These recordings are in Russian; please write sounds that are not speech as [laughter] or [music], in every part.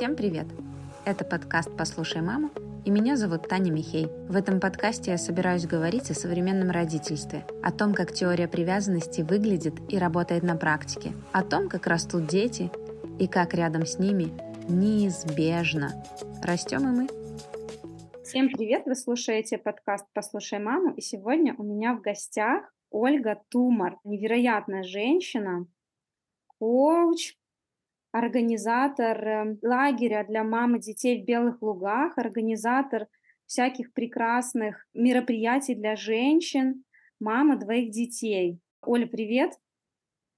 Всем привет! Это подкаст «Послушай маму» и меня зовут Таня Михей. В этом подкасте я собираюсь говорить о современном родительстве, о том, как теория привязанности выглядит и работает на практике, о том, как растут дети и как рядом с ними неизбежно растем и мы. Всем привет! Вы слушаете подкаст «Послушай маму» и сегодня у меня в гостях Ольга Тумар, невероятная женщина, коуч, организатор эм, лагеря для мам и детей в Белых Лугах, организатор всяких прекрасных мероприятий для женщин, мама двоих детей. Оля, привет.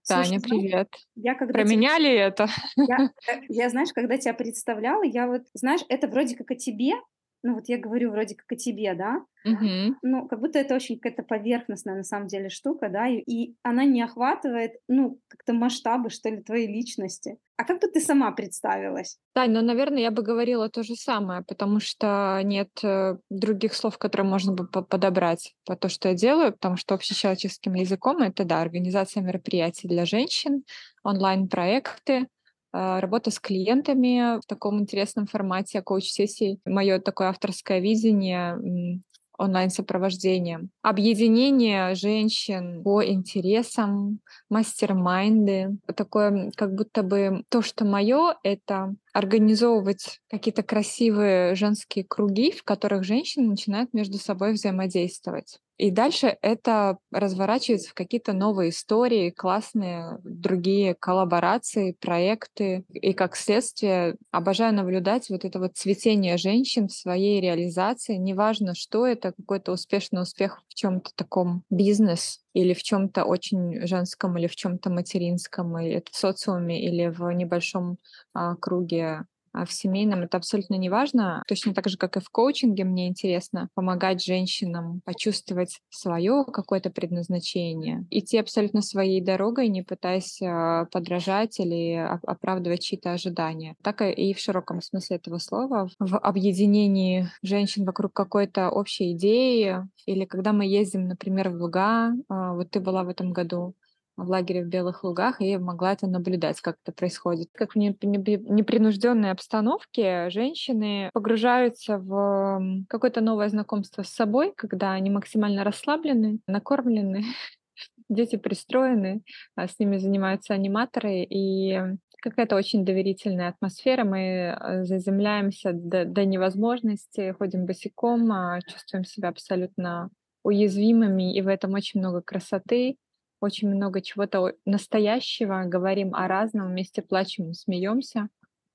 Таня, Слушай, привет. Я когда Променяли тебя... это? [laughs] Я, я, знаешь, когда тебя представляла, я вот, знаешь, это вроде как о тебе, ну вот я говорю вроде как о тебе, да, угу. ну как будто это очень какая-то поверхностная на самом деле штука, да, и, и она не охватывает, ну, как-то масштабы, что ли, твоей личности. А как бы ты сама представилась? Тань, ну, наверное, я бы говорила то же самое, потому что нет э, других слов, которые можно бы подобрать по то, что я делаю, потому что общечеловеческим языком это, да, организация мероприятий для женщин, онлайн-проекты, работа с клиентами в таком интересном формате коуч-сессии. Мое такое авторское видение онлайн-сопровождением. Объединение женщин по интересам, мастер-майнды. Такое как будто бы то, что мое, это организовывать какие-то красивые женские круги, в которых женщины начинают между собой взаимодействовать. И дальше это разворачивается в какие-то новые истории, классные другие коллаборации, проекты. И как следствие обожаю наблюдать вот это вот цветение женщин в своей реализации. Неважно, что это, какой-то успешный успех в чем-то таком бизнес или в чем-то очень женском, или в чем-то материнском, или в социуме, или в небольшом а, круге а в семейном это абсолютно не важно. Точно так же, как и в коучинге, мне интересно помогать женщинам почувствовать свое какое-то предназначение, идти абсолютно своей дорогой, не пытаясь а, подражать или оправдывать чьи-то ожидания. Так и в широком смысле этого слова, в объединении женщин вокруг какой-то общей идеи, или когда мы ездим, например, в Луга, а, вот ты была в этом году, в лагере в Белых Лугах и могла это наблюдать, как это происходит. Как в непринужденной обстановке женщины погружаются в какое-то новое знакомство с собой, когда они максимально расслаблены, накормлены, [laughs] дети пристроены, а с ними занимаются аниматоры, и какая-то очень доверительная атмосфера. Мы э, заземляемся до, до невозможности, ходим босиком, а чувствуем себя абсолютно уязвимыми, и в этом очень много красоты, очень много чего-то настоящего, говорим о разном, вместе плачем, смеемся.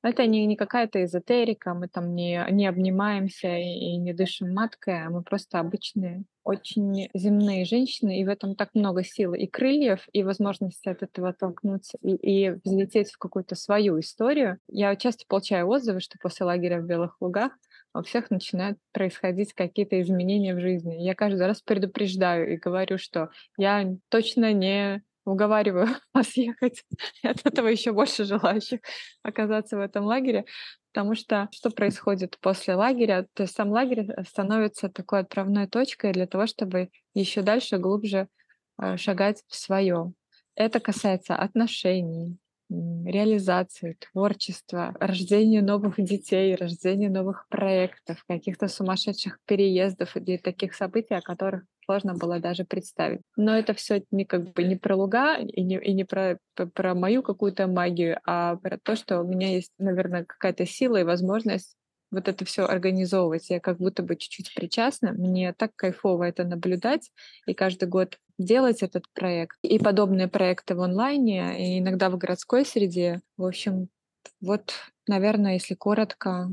Это не, не какая-то эзотерика, мы там не, не обнимаемся и, не дышим маткой, а мы просто обычные, очень земные женщины, и в этом так много силы и крыльев, и возможности от этого оттолкнуться и, и взлететь в какую-то свою историю. Я часто получаю отзывы, что после лагеря в Белых Лугах у всех начинают происходить какие-то изменения в жизни. Я каждый раз предупреждаю и говорю, что я точно не уговариваю [laughs] вас ехать. [laughs] От этого еще больше желающих оказаться в этом лагере. Потому что что происходит после лагеря? То есть сам лагерь становится такой отправной точкой для того, чтобы еще дальше, глубже э, шагать в свое. Это касается отношений, реализации, творчества, рождения новых детей, рождения новых проектов, каких-то сумасшедших переездов и таких событий, о которых сложно было даже представить. Но это все не как бы не про луга и не, и не про, про мою какую-то магию, а про то, что у меня есть, наверное, какая-то сила и возможность вот это все организовывать. Я как будто бы чуть-чуть причастна. Мне так кайфово это наблюдать и каждый год делать этот проект. И подобные проекты в онлайне, и иногда в городской среде. В общем, вот, наверное, если коротко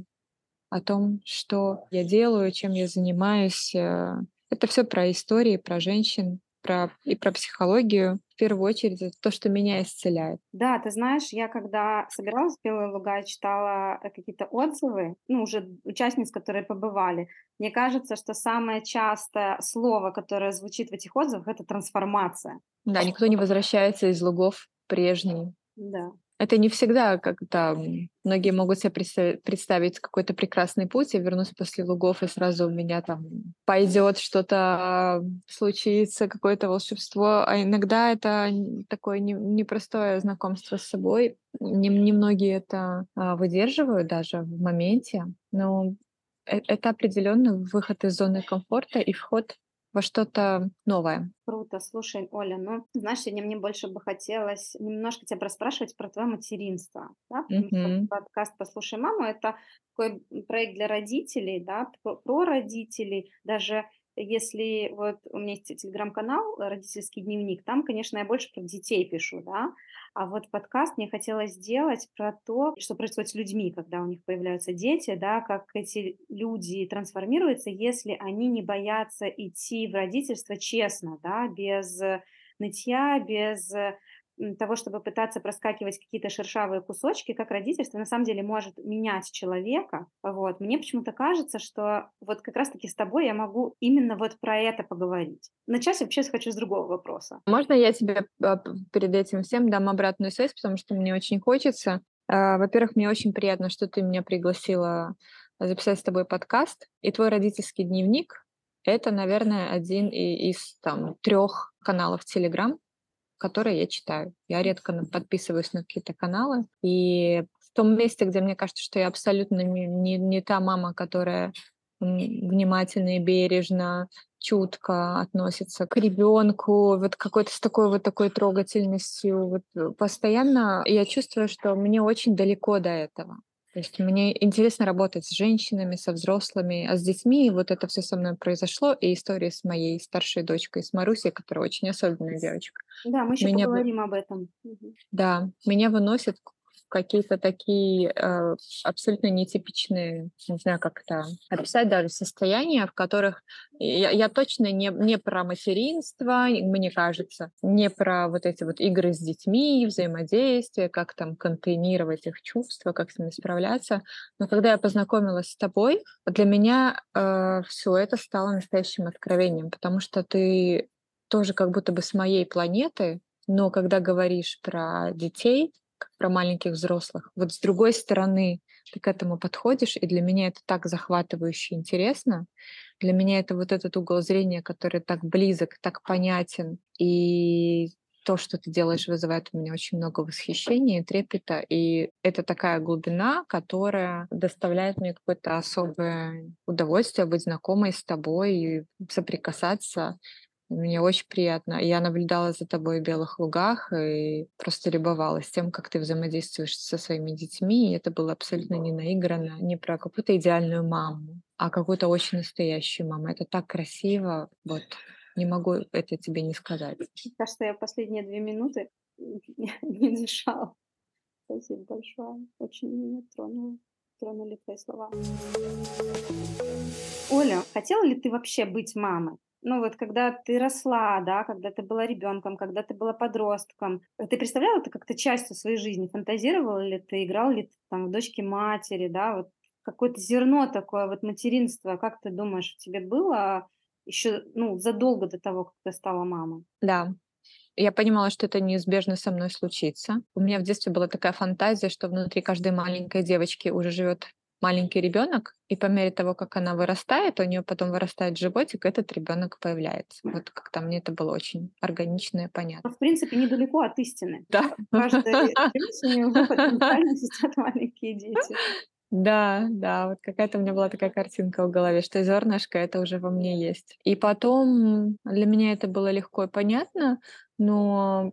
о том, что я делаю, чем я занимаюсь. Э, это все про истории, про женщин, про, и про психологию. В первую очередь это то, что меня исцеляет. Да, ты знаешь, я когда собиралась в Белые Луга, читала э, какие-то отзывы, ну, уже участниц, которые побывали, мне кажется, что самое частое слово, которое звучит в этих отзывах, это трансформация. Да, никто не возвращается из лугов прежним. Да. Это не всегда как-то... Многие могут себе представить, какой-то прекрасный путь. Я вернусь после лугов, и сразу у меня там пойдет что-то, случится, какое-то волшебство. А иногда это такое непростое знакомство с собой. Немногие это а, выдерживают даже в моменте. Но э, это определенно выход из зоны комфорта и вход во что-то новое. Круто. Слушай, Оля, ну, знаешь, сегодня мне больше бы хотелось немножко тебя расспрашивать про твое материнство, да, потому mm-hmm. что подкаст «Послушай маму» — это такой проект для родителей, да, про родителей, даже если вот у меня есть телеграм-канал «Родительский дневник», там, конечно, я больше про детей пишу, да, а вот подкаст мне хотелось сделать про то, что происходит с людьми, когда у них появляются дети, да, как эти люди трансформируются, если они не боятся идти в родительство честно, да, без нытья, без того, чтобы пытаться проскакивать какие-то шершавые кусочки, как родительство на самом деле может менять человека. Вот. Мне почему-то кажется, что вот как раз-таки с тобой я могу именно вот про это поговорить. Начать вообще хочу с другого вопроса. Можно я тебе а, перед этим всем дам обратную связь, потому что мне очень хочется. А, во-первых, мне очень приятно, что ты меня пригласила записать с тобой подкаст. И твой родительский дневник — это, наверное, один из там трех каналов Telegram, которые я читаю. Я редко подписываюсь на какие-то каналы, и в том месте, где мне кажется, что я абсолютно не, не, не та мама, которая внимательно и бережно, чутко относится к ребенку, вот какой-то с такой вот такой трогательностью. Вот э, постоянно я чувствую, что мне очень далеко до этого. То есть мне интересно работать с женщинами, со взрослыми, а с детьми вот это все со мной произошло, и история с моей старшей дочкой, с Марусей, которая очень особенная девочка. Да, мы еще меня... поговорим об этом. Да, меня выносит какие-то такие э, абсолютно нетипичные, не знаю, как это описать даже, состояния, в которых я, я точно не, не про материнство, мне кажется, не про вот эти вот игры с детьми, взаимодействие, как там контейнировать их чувства, как с ними справляться. Но когда я познакомилась с тобой, для меня э, все это стало настоящим откровением, потому что ты тоже как будто бы с моей планеты, но когда говоришь про детей, про маленьких взрослых. Вот с другой стороны ты к этому подходишь, и для меня это так захватывающе интересно. Для меня это вот этот угол зрения, который так близок, так понятен. И то, что ты делаешь, вызывает у меня очень много восхищения и трепета. И это такая глубина, которая доставляет мне какое-то особое удовольствие быть знакомой с тобой и соприкасаться мне очень приятно. Я наблюдала за тобой в белых лугах и просто любовалась тем, как ты взаимодействуешь со своими детьми. И это было абсолютно не наигранно, не про какую-то идеальную маму, а какую-то очень настоящую маму. Это так красиво. Вот. Не могу это тебе не сказать. Кажется, я последние две минуты [laughs] не дышала. Спасибо большое. Очень меня тронуло. Тронули твои слова. Оля, хотела ли ты вообще быть мамой? Ну вот когда ты росла, да, когда ты была ребенком, когда ты была подростком, э, ты представляла это как-то частью своей жизни? Фантазировала ли ты, играл ли ты там в дочке матери, да, вот какое-то зерно такое, вот материнство, как ты думаешь, тебе было еще, ну, задолго до того, как ты стала мамой? Да, я понимала, что это неизбежно со мной случится. У меня в детстве была такая фантазия, что внутри каждой маленькой девочки уже живет маленький ребенок, и по мере того, как она вырастает, у нее потом вырастает животик, этот ребенок появляется. Вот как-то мне это было очень органично и понятно. В принципе, недалеко от истины. Да. Каждая [laughs] потенциально сидят [laughs] маленькие дети. Да, да, вот какая-то у меня была такая картинка в голове, что зернышко это уже во мне есть. И потом для меня это было легко и понятно, но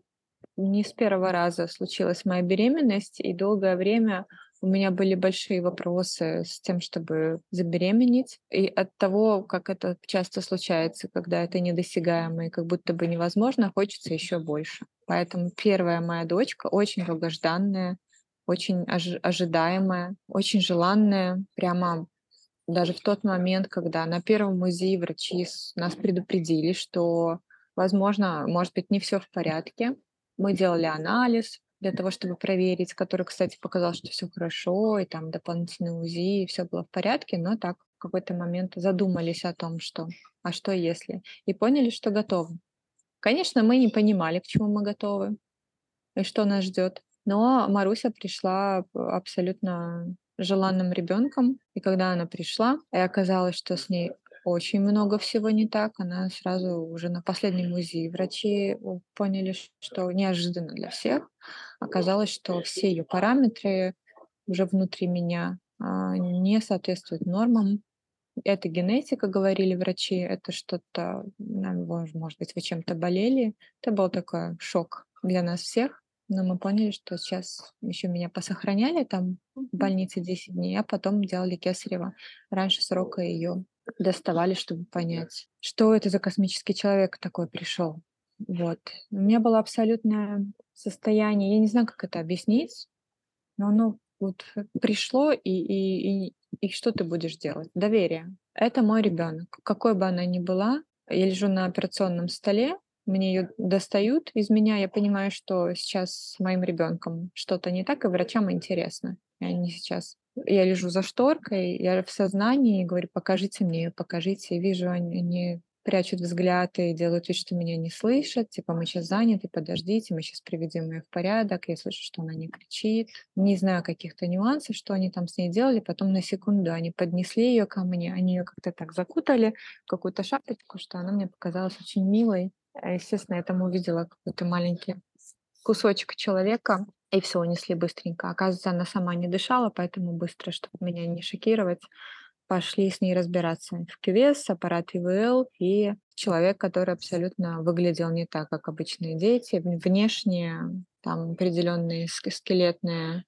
не с первого раза случилась моя беременность, и долгое время у меня были большие вопросы с тем, чтобы забеременеть. И от того, как это часто случается, когда это недосягаемо и как будто бы невозможно, хочется еще больше. Поэтому первая моя дочка очень долгожданная, очень ожи- ожидаемая, очень желанная. Прямо даже в тот момент, когда на первом УЗИ врачи нас предупредили, что, возможно, может быть, не все в порядке. Мы делали анализ, для того, чтобы проверить, который, кстати, показал, что все хорошо, и там дополнительные УЗИ, и все было в порядке, но так в какой-то момент задумались о том, что а что если, и поняли, что готовы. Конечно, мы не понимали, к чему мы готовы и что нас ждет. Но Маруся пришла абсолютно желанным ребенком, и когда она пришла, и оказалось, что с ней очень много всего не так. Она сразу уже на последнем УЗИ врачи поняли, что неожиданно для всех. Оказалось, что все ее параметры уже внутри меня а, не соответствуют нормам. Это генетика, говорили врачи, это что-то, может быть, вы чем-то болели. Это был такой шок для нас всех. Но мы поняли, что сейчас еще меня посохраняли там в больнице 10 дней, а потом делали кесарево. Раньше срока ее доставали, чтобы понять, что это за космический человек такой пришел. Вот. У меня было абсолютное состояние, я не знаю, как это объяснить, но оно вот пришло, и, и, и, и что ты будешь делать? Доверие. Это мой ребенок. Какой бы она ни была, я лежу на операционном столе, мне ее достают из меня, я понимаю, что сейчас с моим ребенком что-то не так, и врачам интересно. И они сейчас я лежу за шторкой, я в сознании и говорю, покажите мне покажите. Вижу, они, они прячут взгляд и делают вид, что меня не слышат. Типа, мы сейчас заняты, подождите, мы сейчас приведем ее в порядок. Я слышу, что она не кричит. Не знаю каких-то нюансов, что они там с ней делали. Потом на секунду они поднесли ее ко мне, они ее как-то так закутали в какую-то шапочку, что она мне показалась очень милой. А, естественно, я там увидела какой-то маленький кусочек человека, и все унесли быстренько. Оказывается, она сама не дышала, поэтому быстро, чтобы меня не шокировать, пошли с ней разбираться. В КВС, аппарат ИВЛ и человек, который абсолютно выглядел не так, как обычные дети. Внешне там определенные скелетные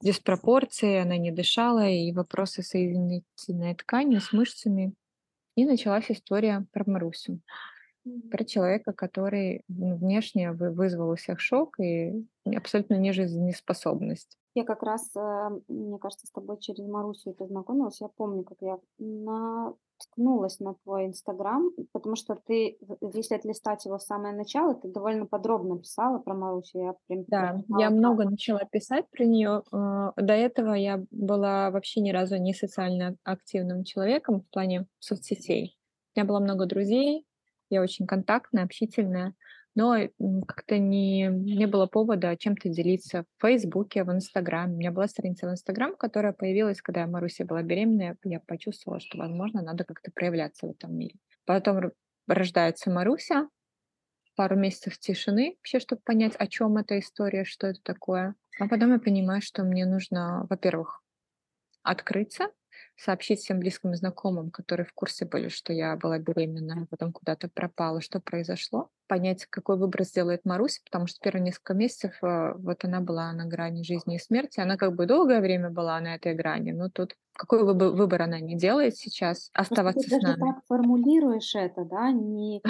диспропорции, она не дышала, и вопросы соединительной ткани с мышцами. И началась история про Марусю про человека, который внешне вызвал у всех шок и абсолютно нежизнеспособность. Я как раз, э, мне кажется, с тобой через Марусю познакомилась. Я помню, как я наткнулась на твой Инстаграм, потому что ты, если отлистать его в самое начало, ты довольно подробно писала про Марусю. Я прям да, я много начала писать про нее. Э, до этого я была вообще ни разу не социально активным человеком в плане соцсетей. У меня было много друзей, я очень контактная, общительная, но как-то не, не было повода чем-то делиться в Фейсбуке, в Инстаграме. У меня была страница в Инстаграм, которая появилась, когда Маруся была беременная. Я почувствовала, что, возможно, надо как-то проявляться в этом мире. Потом рождается Маруся, пару месяцев тишины, вообще, чтобы понять, о чем эта история, что это такое. А потом я понимаю, что мне нужно, во-первых, открыться, сообщить всем близким и знакомым, которые в курсе были, что я была беременна, а потом куда-то пропала, что произошло, понять, какой выбор сделает Маруся, потому что первые несколько месяцев э, вот она была на грани жизни и смерти, она как бы долгое время была на этой грани, но тут какой выбор, выбор она не делает сейчас, оставаться ты с нами. Ты так формулируешь это, да, не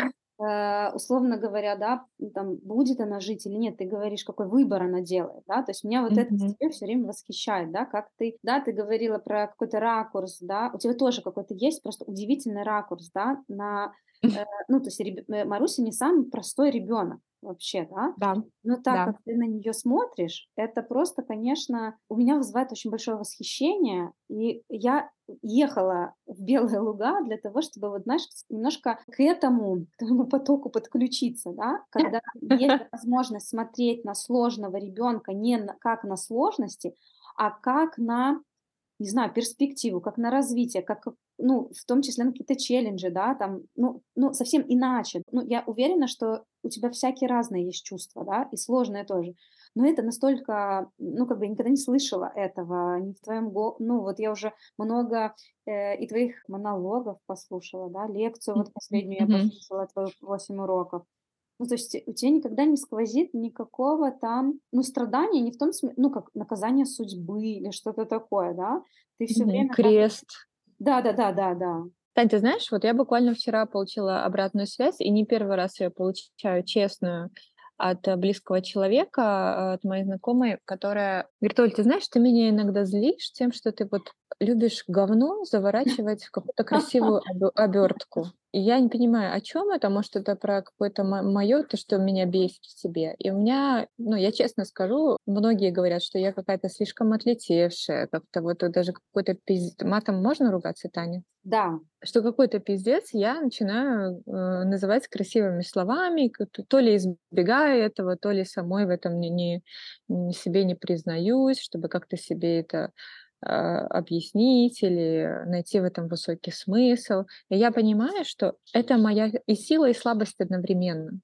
условно говоря, да, там, будет она жить или нет, ты говоришь, какой выбор она делает, да, то есть меня вот mm-hmm. это все время восхищает, да, как ты, да, ты говорила про какой-то ракурс, да, у тебя тоже какой-то есть просто удивительный ракурс, да, на, э, ну, то есть. Э, Маруся не самый простой ребенок, вообще, да? Да. Но так да. как ты на нее смотришь, это просто, конечно, у меня вызывает очень большое восхищение. И я ехала в Белые Луга для того, чтобы, вот, знаешь, немножко к этому, к твоему потоку подключиться, да? Когда есть возможность смотреть на сложного ребенка не как на сложности, а как на не знаю, перспективу, как на развитие, как, ну, в том числе на какие-то челленджи, да, там, ну, ну, совсем иначе. Ну, я уверена, что у тебя всякие разные есть чувства, да, и сложные тоже. Но это настолько, ну, как бы я никогда не слышала этого, не в твоем, го... ну, вот я уже много э, и твоих монологов послушала, да, лекцию вот последнюю mm-hmm. я послушала, твою 8 уроков. Ну, то есть у тебя никогда не сквозит никакого там, ну, страдания, не в том смысле, ну, как наказание судьбы или что-то такое, да? Ты все mm-hmm. время... Крест. Да, да, да, да, да. Тань, ты знаешь, вот я буквально вчера получила обратную связь, и не первый раз я получаю честную от близкого человека, от моей знакомой, которая говорит, Оль, ты знаешь, ты меня иногда злишь тем, что ты вот любишь говно заворачивать в какую-то красивую [laughs] обертку. я не понимаю, о чем это, может, это про какое-то мое, то, что меня бесит в себе. И у меня, ну, я честно скажу, многие говорят, что я какая-то слишком отлетевшая, как-то вот даже какой-то пиздец. Матом можно ругаться, Таня? Да. Что какой-то пиздец я начинаю э, называть красивыми словами, то ли избегая этого, то ли самой в этом не, не, себе не признаюсь, чтобы как-то себе это объяснить или найти в этом высокий смысл. И я понимаю, что это моя и сила, и слабость одновременно.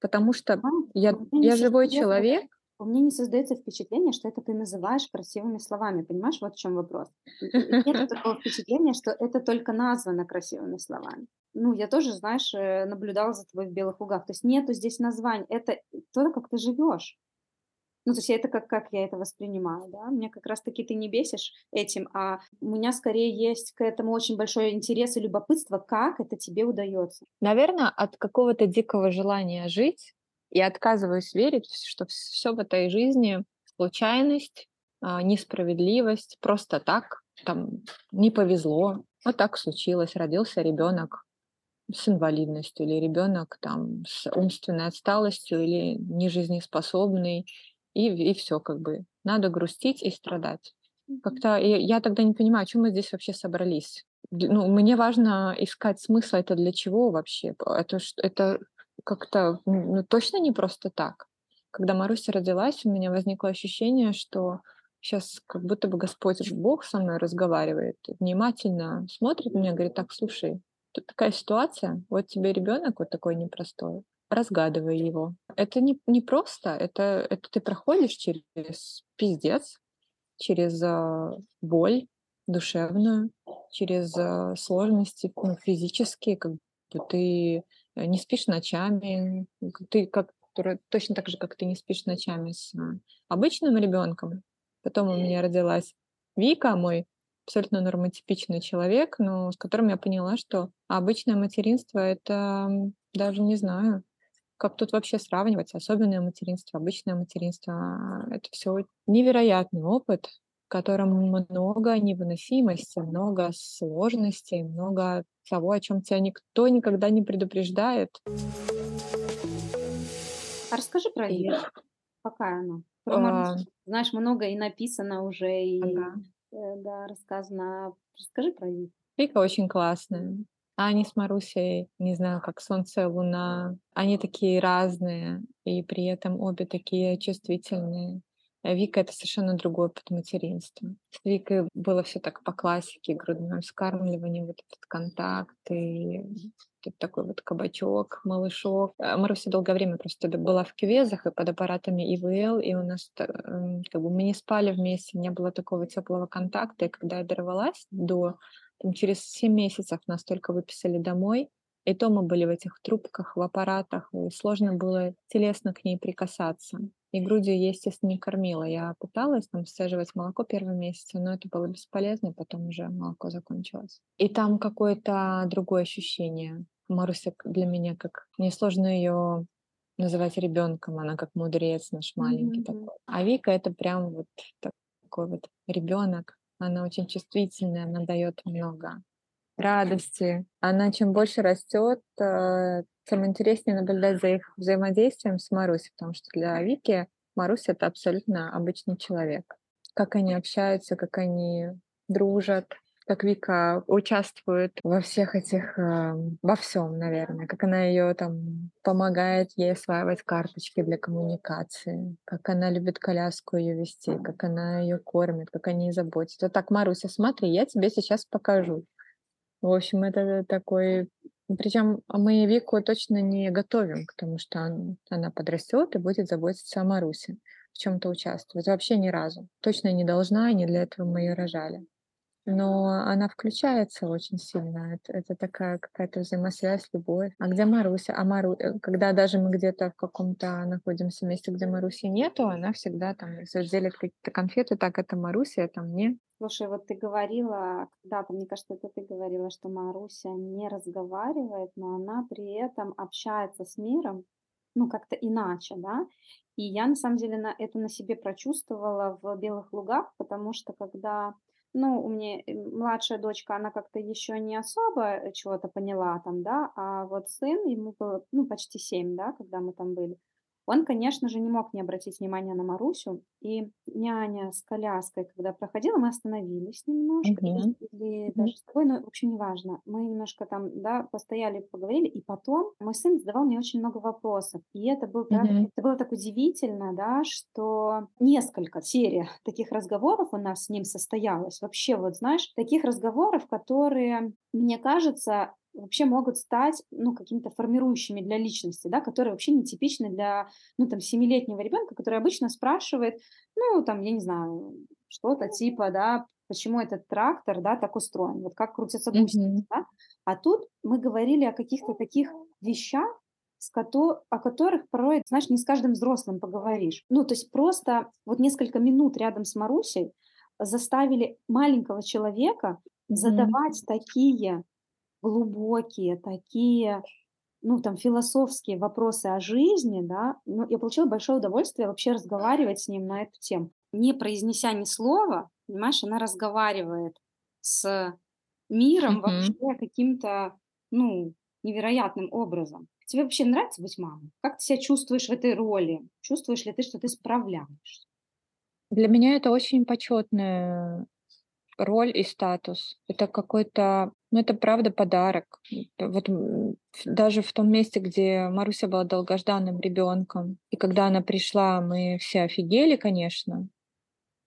Потому что а, я, я живой человек. У меня не создается впечатление, что это ты называешь красивыми словами. Понимаешь, вот в чем вопрос. Нет [laughs] такого впечатления, что это только названо красивыми словами. Ну, я тоже, знаешь, э, наблюдала за тобой в белых лугах. То есть нету здесь названий. Это то, как ты живешь. Ну, то есть это как, как я это воспринимаю, да, мне как раз-таки ты не бесишь этим, а у меня скорее есть к этому очень большой интерес и любопытство, как это тебе удается. Наверное, от какого-то дикого желания жить я отказываюсь верить, что все в этой жизни случайность, а, несправедливость, просто так, там, не повезло, вот так случилось, родился ребенок с инвалидностью или ребенок там с умственной отсталостью или нежизнеспособный и, и все, как бы. Надо грустить и страдать. Как-то я, тогда не понимаю, чем мы здесь вообще собрались. Ну, мне важно искать смысл, это для чего вообще? Это, это как-то ну, точно не просто так. Когда Маруся родилась, у меня возникло ощущение, что сейчас как будто бы Господь Бог со мной разговаривает, внимательно смотрит на меня, говорит, так, слушай, тут такая ситуация, вот тебе ребенок вот такой непростой, разгадывай его. Это не, не просто, это, это ты проходишь через пиздец, через э, боль душевную, через э, сложности ну, физические, как бы ты не спишь ночами, ты как точно так же, как ты не спишь ночами с обычным ребенком. Потом у меня родилась Вика, мой абсолютно нормотипичный человек, но с которым я поняла, что обычное материнство — это даже не знаю, как тут вообще сравнивать особенное материнство, обычное материнство? Это все невероятный опыт, в котором много невыносимости, много сложностей, много того, о чем тебя никто никогда не предупреждает. А расскажи про ее. Какая она? Про а... Знаешь, много и написано уже, и ага. Э, да, рассказано. Расскажи про ее. Вика очень классная. А они с Марусей, не знаю, как солнце, луна, они такие разные, и при этом обе такие чувствительные. Вика — это совершенно другой опыт материнства. С Викой было все так по классике, грудное вскармливание, вот этот контакт, и тут такой вот кабачок, малышок. А Маруся долгое время просто была в кювезах и под аппаратами ИВЛ, и у нас эм, как бы мы не спали вместе, не было такого теплого контакта, и когда я дорвалась до там, через 7 месяцев нас только выписали домой, и то мы были в этих трубках, в аппаратах, и сложно было телесно к ней прикасаться. И грудью я, естественно, не кормила. Я пыталась там сцеживать молоко первые месяцы, но это было бесполезно, потом уже молоко закончилось. И там какое-то другое ощущение. Маруся для меня как... Мне сложно ее называть ребенком, она как мудрец наш маленький mm-hmm. такой. А Вика это прям вот такой вот ребенок, она очень чувствительная, она дает много радости. Она чем больше растет, э, тем интереснее наблюдать за их взаимодействием с Марусей, потому что для Вики Маруся — это абсолютно обычный человек. Как они общаются, как они дружат, как Вика участвует во всех этих, э, во всем, наверное, как она ее там помогает ей осваивать карточки для коммуникации, как она любит коляску ее вести, как она ее кормит, как они ей заботятся. Вот так, Маруся, смотри, я тебе сейчас покажу. В общем, это такой... Причем мы Вику точно не готовим к тому, что он, она подрастет и будет заботиться о Марусе, в чем-то участвовать. Вообще ни разу. Точно не должна, и не для этого мы ее рожали но она включается очень сильно. Это, это такая какая-то взаимосвязь, любовь. А где Маруся? А Мару... Э, когда даже мы где-то в каком-то находимся месте, где Маруси нету, она всегда там, делит какие-то конфеты, так это Маруся, это мне. Слушай, вот ты говорила, когда-то, мне кажется, это ты говорила, что Маруся не разговаривает, но она при этом общается с миром, ну, как-то иначе, да, и я, на самом деле, на, это на себе прочувствовала в «Белых лугах», потому что когда ну, у меня э, младшая дочка, она как-то еще не особо э, чего-то поняла там, да, а вот сын, ему было, ну, почти семь, да, когда мы там были. Он, конечно же, не мог не обратить внимания на Марусю, и няня с коляской, когда проходила, мы остановились немножко, Мгм. или Мгм. даже с тобой, но вообще неважно. Мы немножко там, да, постояли, поговорили, и потом мой сын задавал мне очень много вопросов. И это был, правда, Мгм. это было так удивительно, да, что несколько серий [laughs] таких разговоров у нас с ним состоялось. Вообще, вот знаешь, таких разговоров, которые, мне кажется, вообще могут стать, ну, какими-то формирующими для личности, да, которые вообще нетипичны для, ну, там, семилетнего ребенка, который обычно спрашивает, ну, там, я не знаю, что-то типа, да, почему этот трактор, да, так устроен, вот как крутятся гусеницы, Мгм. да. А тут мы говорили о каких-то таких вещах, с кото- о которых порой, знаешь, не с каждым взрослым поговоришь. Ну, то есть просто вот несколько минут рядом с Марусей заставили маленького человека Мгм. задавать такие глубокие, такие, ну, там, философские вопросы о жизни, да, ну, я получила большое удовольствие вообще разговаривать с ним на эту тему. Не произнеся ни слова, понимаешь, она разговаривает с миром Мгм. вообще каким-то, ну, невероятным образом. Тебе вообще нравится быть мамой? Как ты себя чувствуешь в этой роли? Чувствуешь ли ты, что ты справляешься? Для меня это очень почетная роль и статус. Это какой-то, ну, это правда подарок. Вот даже в том месте, где Маруся была долгожданным ребенком, и когда она пришла, мы все офигели, конечно,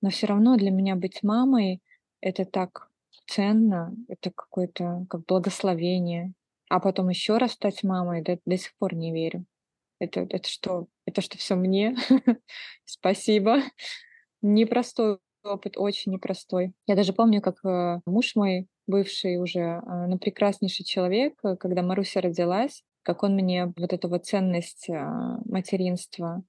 но все равно для меня быть мамой это так ценно, это какое-то как благословение. А потом еще раз стать мамой, до, до сих пор не верю. Это, это что? Это что все мне? [laughs] Спасибо. Непростой опыт, очень непростой. Я даже помню, как э, муж мой, бывший уже, э, ну, прекраснейший человек, э, когда Маруся родилась, как он мне вот эту вот ценность а, материнства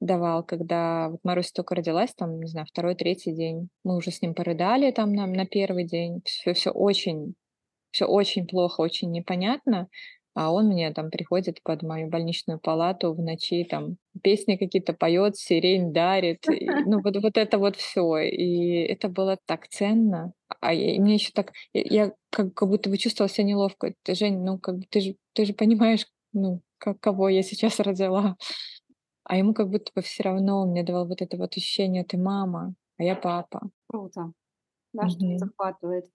давал, когда вот Маруся только родилась, там, не знаю, второй, третий день. Мы уже с ним порыдали там на, на первый день. Все, все очень, все очень плохо, очень непонятно. А он мне там приходит под мою больничную палату в ночи, там песни какие-то поет, сирень дарит. И, ну, вот, вот это вот все. И это было так ценно. А я- и мне еще так, я как, как будто бы чувствовала себя неловко. Ты, Жень, ну, как ты же, ты же понимаешь, ну, как, кого я сейчас родила. А ему как будто бы все равно, он мне давал вот это вот ощущение, ты мама, а я папа. Круто, да, что Мгм. захватывает.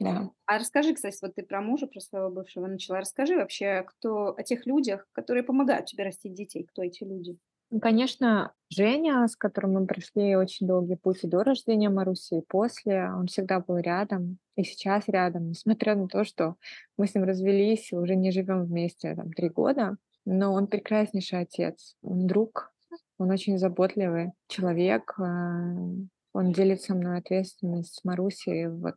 Да. А расскажи, кстати, вот ты про мужа, про своего бывшего начала. Расскажи вообще, кто о тех людях, которые помогают тебе растить детей. Кто эти люди? Ну, конечно, Женя, с которым мы прошли очень долгий путь и до рождения Маруси, и после, он всегда был рядом, и сейчас рядом, несмотря на то, что мы с ним развелись и уже не живем вместе там три года, но он прекраснейший отец, он друг, он очень заботливый человек, а, он делит со мной ответственность с Марусей вот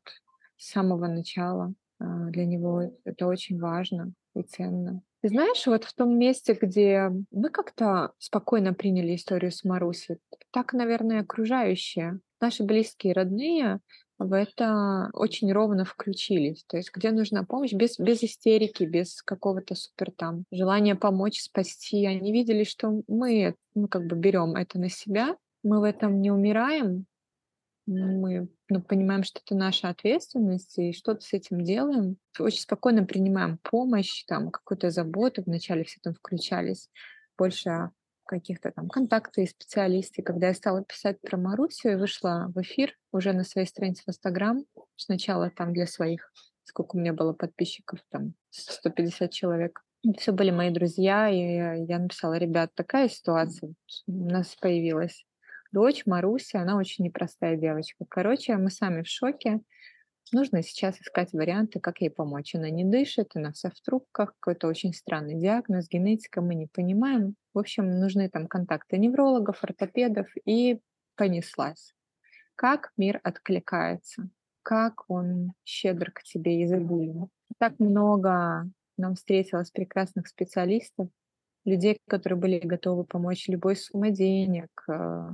с самого начала. А, Для него это очень важно и ценно. Ты знаешь, вот в том месте, где мы как-то спокойно приняли историю с Марусей, так, наверное, окружающие, наши близкие, родные в это очень ровно включились. То есть где нужна помощь, без, без истерики, без какого-то супер там желания помочь, спасти. Они видели, что мы, ну, как бы берем это на себя, мы в этом не умираем, мы ну, понимаем, что это наша ответственность, и что-то с этим делаем. Очень спокойно принимаем помощь, там, какую-то заботу. Вначале все там включались больше каких-то там контакты и специалисты. Когда я стала писать про Марусю и вышла в эфир уже на своей странице в Инстаграм, сначала там для своих, сколько у меня было подписчиков, там 150 человек. Все были мои друзья, и я написала, ребят, такая ситуация у нас появилась дочь Маруся, она очень непростая девочка. Короче, мы сами в шоке. Нужно сейчас искать варианты, как ей помочь. Она не дышит, она вся в трубках, какой-то очень странный диагноз, генетика, мы не понимаем. В общем, нужны там контакты неврологов, ортопедов, и понеслась. Как мир откликается, как он щедр к тебе изобилен. Так много нам встретилось прекрасных специалистов, людей, которые были готовы помочь любой суммой денег, э,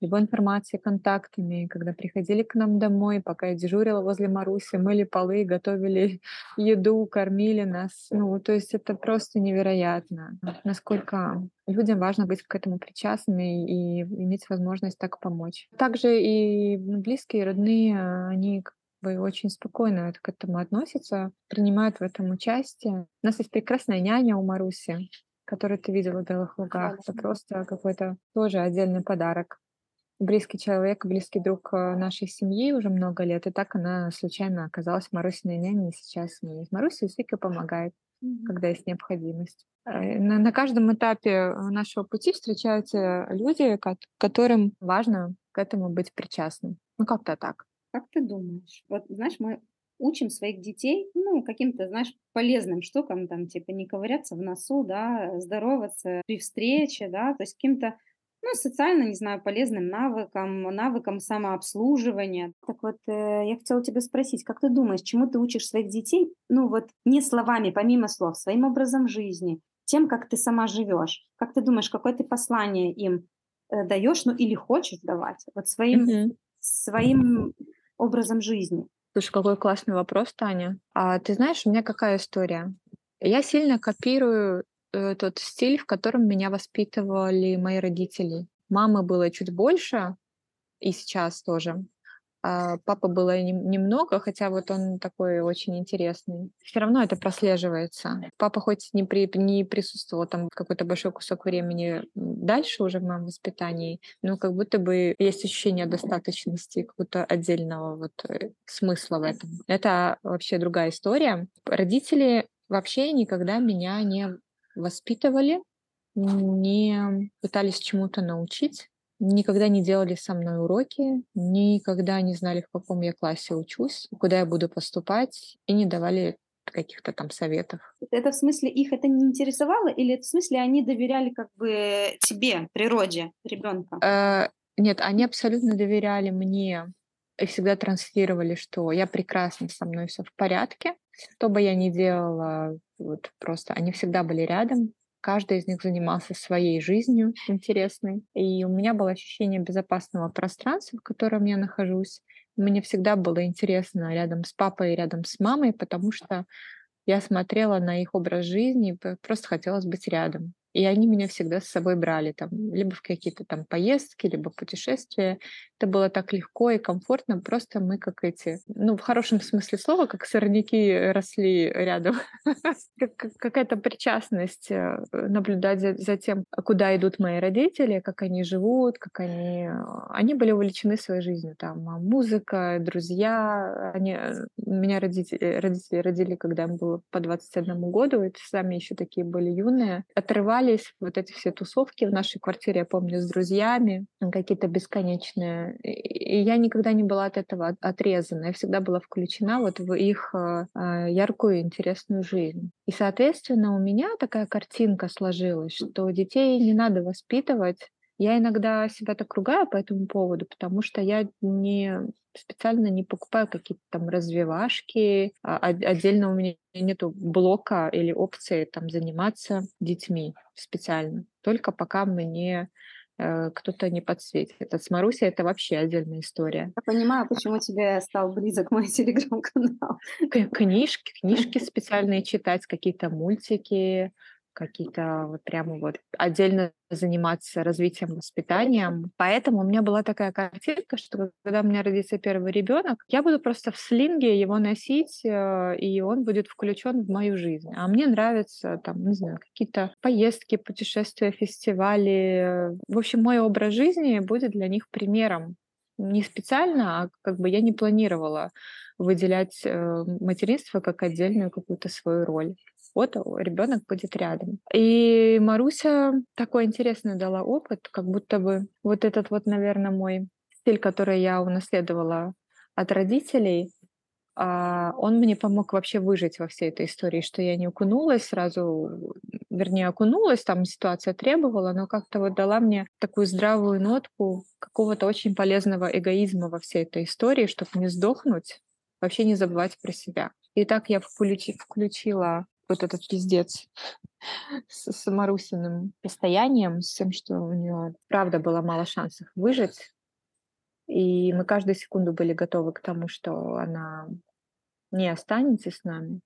любой информацией, контактами, когда приходили к нам домой, пока я дежурила возле Маруси, мыли полы, готовили [laughs] еду, кормили нас. Ну, то есть это просто невероятно, насколько людям важно быть к этому причастными и иметь возможность так помочь. Также и близкие, родные, они бы очень спокойно к этому относятся, принимают в этом участие. У нас есть прекрасная няня у Маруси, которую ты видела в Белых Лугах. Это просто какой-то тоже отдельный подарок. Близкий человек, близкий друг э, нашей семьи уже много лет, и так она случайно оказалась Марусиной няней, и сейчас с ней. Маруся Вика помогает, mm-hmm. когда есть необходимость. Э, на, на каждом этапе нашего пути встречаются люди, которым важно к этому быть причастным. Ну, как-то так. Как ты думаешь? Вот, знаешь, мы учим своих детей, ну, каким-то, знаешь, полезным штукам, там, типа, не ковыряться в носу, да, здороваться при встрече, да, то есть каким-то, ну, социально, не знаю, полезным навыкам, навыкам самообслуживания. Так вот, э, я хотела тебя спросить, как ты думаешь, чему ты учишь своих детей, ну, вот не словами, помимо слов, своим образом жизни, тем, как ты сама живешь? Как ты думаешь, какое ты послание им э, даешь, ну, или хочешь давать, вот своим, mm-hmm. своим образом жизни? Слушай, какой классный вопрос, Таня. А ты знаешь, у меня какая история? Я сильно копирую э, тот стиль, в котором меня воспитывали мои родители. Мамы было чуть больше, и сейчас тоже. А папа было немного, хотя вот он такой очень интересный. Все равно это прослеживается. Папа хоть не, при, не присутствовал там какой-то большой кусок времени дальше уже в моем воспитании, но как будто бы есть ощущение достаточности какого-то отдельного вот э, смысла в этом. Это вообще другая история. Родители вообще никогда меня не воспитывали, не пытались чему-то научить никогда не делали со мной уроки, никогда не знали, в каком я классе учусь, куда я буду поступать, и не давали каких-то там советов. Это в смысле их это не интересовало, или это в смысле они доверяли как бы тебе, природе ребенка? Э, нет, они абсолютно доверяли мне и всегда транслировали, что я прекрасна, со мной все в порядке. Что бы я ни делала, вот просто они всегда были рядом, Каждый из них занимался своей жизнью интересной. И у меня было ощущение безопасного пространства, в котором я нахожусь. Мне всегда было интересно рядом с папой и рядом с мамой, потому что я смотрела на их образ жизни и просто хотелось быть рядом. И они меня всегда с собой брали, там, либо в какие-то там поездки, либо путешествия. Это было так легко и комфортно, просто мы как эти, ну, в хорошем смысле слова, как сорняки росли рядом. [laughs] Какая-то причастность э, наблюдать за, тем, куда идут мои родители, как они живут, как они... Э, они были увлечены своей жизнью, там, а музыка, друзья. Они... Э, меня родители, родители родили, когда им было по 21 году, и сами еще такие были юные. Отрывались вот эти все тусовки в нашей квартире, я помню, с друзьями, какие-то бесконечные и я никогда не была от этого отрезана. Я всегда была включена вот в их а, а, яркую, интересную жизнь. И, соответственно, у меня такая картинка сложилась, что детей не надо воспитывать я иногда себя так ругаю по этому поводу, потому что я не специально не покупаю какие-то там развивашки, а отдельно у меня нету блока или опции там заниматься детьми специально. Только пока мне Э, кто-то не подсветит. От с Марусей это вообще отдельная история. Я понимаю, почему тебе стал близок мой [laughs] телеграм-канал. Книжки, книжки специальные читать, какие-то мультики, какие-то вот прямо вот отдельно заниматься развитием, воспитанием. Поэтому у меня была такая картинка, что когда у меня родится первый ребенок, я буду просто в слинге его носить, э, и он будет включен в мою жизнь. А мне нравятся там, не знаю, какие-то поездки, путешествия, фестивали. В общем, мой образ жизни будет для них примером. Не специально, а как бы я не планировала выделять э, материнство как отдельную какую-то свою роль вот ребенок будет рядом. И Маруся такой интересный дала опыт, как будто бы вот этот вот, наверное, мой стиль, который я унаследовала от родителей, а, он мне помог вообще выжить во всей этой истории, что я не окунулась сразу, вернее, окунулась, там ситуация требовала, но как-то вот дала мне такую здравую нотку какого-то очень полезного эгоизма во всей этой истории, чтобы не сдохнуть, вообще не забывать про себя. И так я включи, включила вот этот пиздец с, с Марусиным состоянием, с тем, что у нее правда было мало шансов выжить. И мы каждую секунду были готовы к тому, что она не останется с нами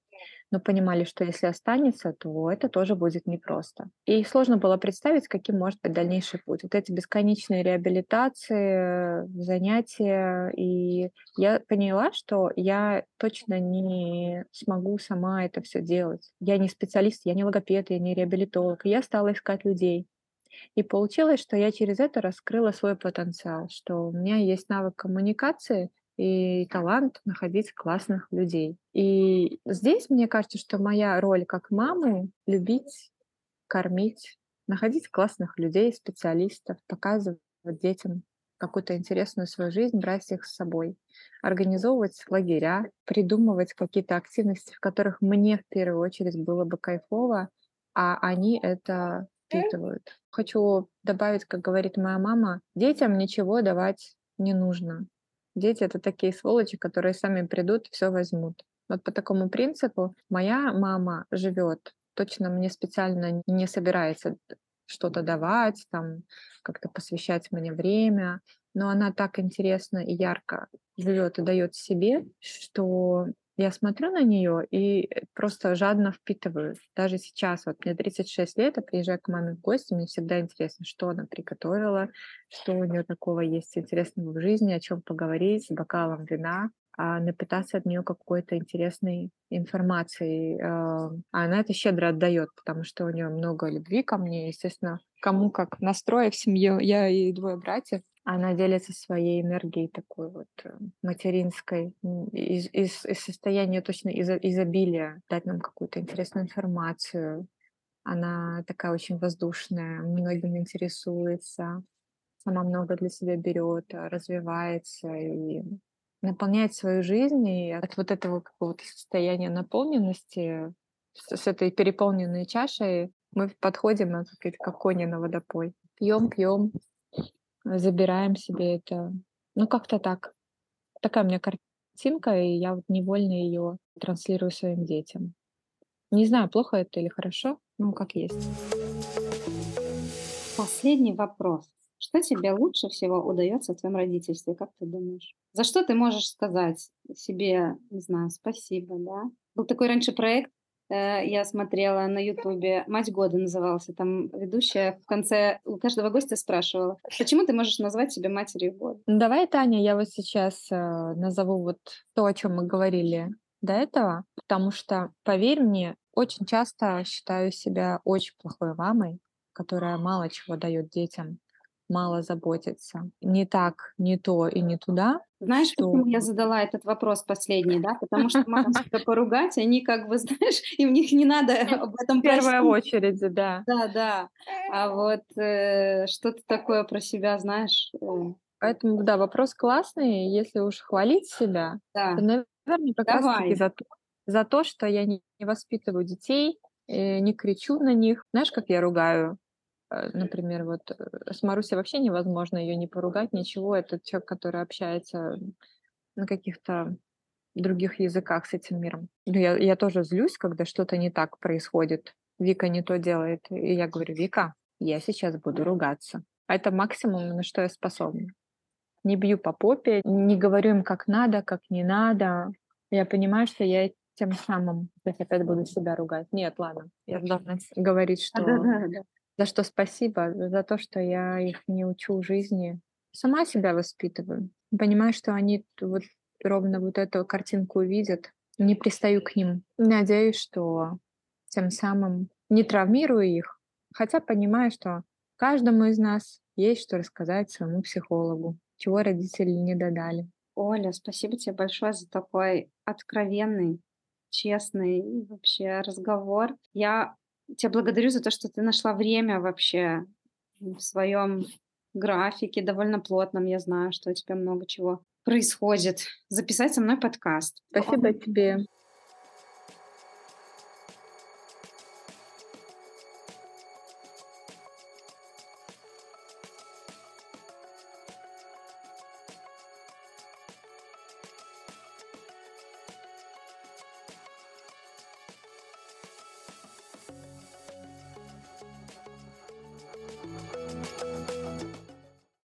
но понимали, что если останется, то это тоже будет непросто. И сложно было представить, каким может быть дальнейший путь. Вот эти бесконечные реабилитации, занятия. И я поняла, что я точно не смогу сама это все делать. Я не специалист, я не логопед, я не реабилитолог. Я стала искать людей. И получилось, что я через это раскрыла свой потенциал, что у меня есть навык коммуникации, и талант находить классных людей. И здесь мне кажется, что моя роль как мамы — любить, кормить, находить классных людей, специалистов, показывать детям какую-то интересную свою жизнь, брать их с собой, организовывать лагеря, придумывать какие-то активности, в которых мне в первую очередь было бы кайфово, а они это впитывают. Хочу добавить, как говорит моя мама, детям ничего давать не нужно. Дети — это такие сволочи, которые сами придут, все возьмут. Вот по такому принципу моя мама живет. Точно мне специально не собирается что-то давать, там как-то посвящать мне время, но она так интересно и ярко живет и дает себе, что я смотрю на нее и э, просто жадно впитываю. Даже сейчас, вот мне 36 лет, я приезжаю к маме в гости, мне всегда интересно, что она приготовила, что у нее такого есть интересного в жизни, о чем поговорить с бокалом вина, а напитаться от нее какой-то интересной информацией. А она это щедро отдает, потому что у нее много любви ко мне, естественно, кому как настроя в семье. Я и двое братьев. Она делится своей энергией такой вот э, материнской, из, из, из состояния точно из, изобилия, дать нам какую-то интересную информацию. Она такая очень воздушная, многим интересуется, сама много для себя берет, развивается и наполняет свою жизнь. И от вот этого какого-то состояния наполненности, с, этой переполненной чашей, мы подходим на какие-то как кони на водопой. Пьем, пьем, забираем себе это. Ну, как-то так. Такая у меня картинка, и я вот невольно ее транслирую своим детям. Не знаю, плохо это или хорошо, ну, как есть. Последний вопрос. Что тебе лучше всего удается в твоем родительстве, как ты думаешь? За что ты можешь сказать себе, не знаю, спасибо, да? Был такой раньше проект я смотрела на Ютубе, «Мать года» назывался, там ведущая в конце у каждого гостя спрашивала, почему ты можешь назвать себя матерью года? Ну, давай, Таня, я вот сейчас э, назову вот то, о чем мы говорили до этого, потому что, поверь мне, очень часто считаю себя очень плохой мамой, которая мало чего дает детям мало заботиться. Не так, не то и не туда. Знаешь, что... почему я задала этот вопрос последний, да? Потому что [laughs] себя поругать, они как бы, [laughs] знаешь, им них не надо об этом В первую очередь, да. Да, да. А вот э, что-то такое про себя, знаешь... Э... Поэтому, да, вопрос классный. Если уж хвалить себя, да. то, наверное, как раз-таки за то, за то, что я не, не воспитываю детей, э, не кричу на них. Знаешь, как я ругаю Э, например, вот э, с Марусей вообще невозможно ее не поругать, ничего. Это человек, который общается на каких-то других языках с этим миром. Ну, я, я тоже злюсь, когда что-то не так происходит. Вика не то делает. И я говорю, Вика, я сейчас буду ругаться. А это максимум, на что я способна. Не бью по попе, не говорю им, как надо, как не надо. Я понимаю, что я тем самым опять буду себя ругать. Нет, ладно, я должна говорить, что да, да, да. За что спасибо? За то, что я их не учу жизни. Сама себя воспитываю. Понимаю, что они вот ровно вот эту картинку увидят. Не пристаю к ним. Надеюсь, что тем самым не травмирую их. Хотя понимаю, что каждому из нас есть что рассказать своему психологу, чего родители не додали. Оля, спасибо тебе большое за такой откровенный, честный вообще разговор. Я Тебя благодарю за то, что ты нашла время вообще в своем графике, довольно плотном. Я знаю, что у тебя много чего происходит. Записать со мной подкаст. Спасибо тебе.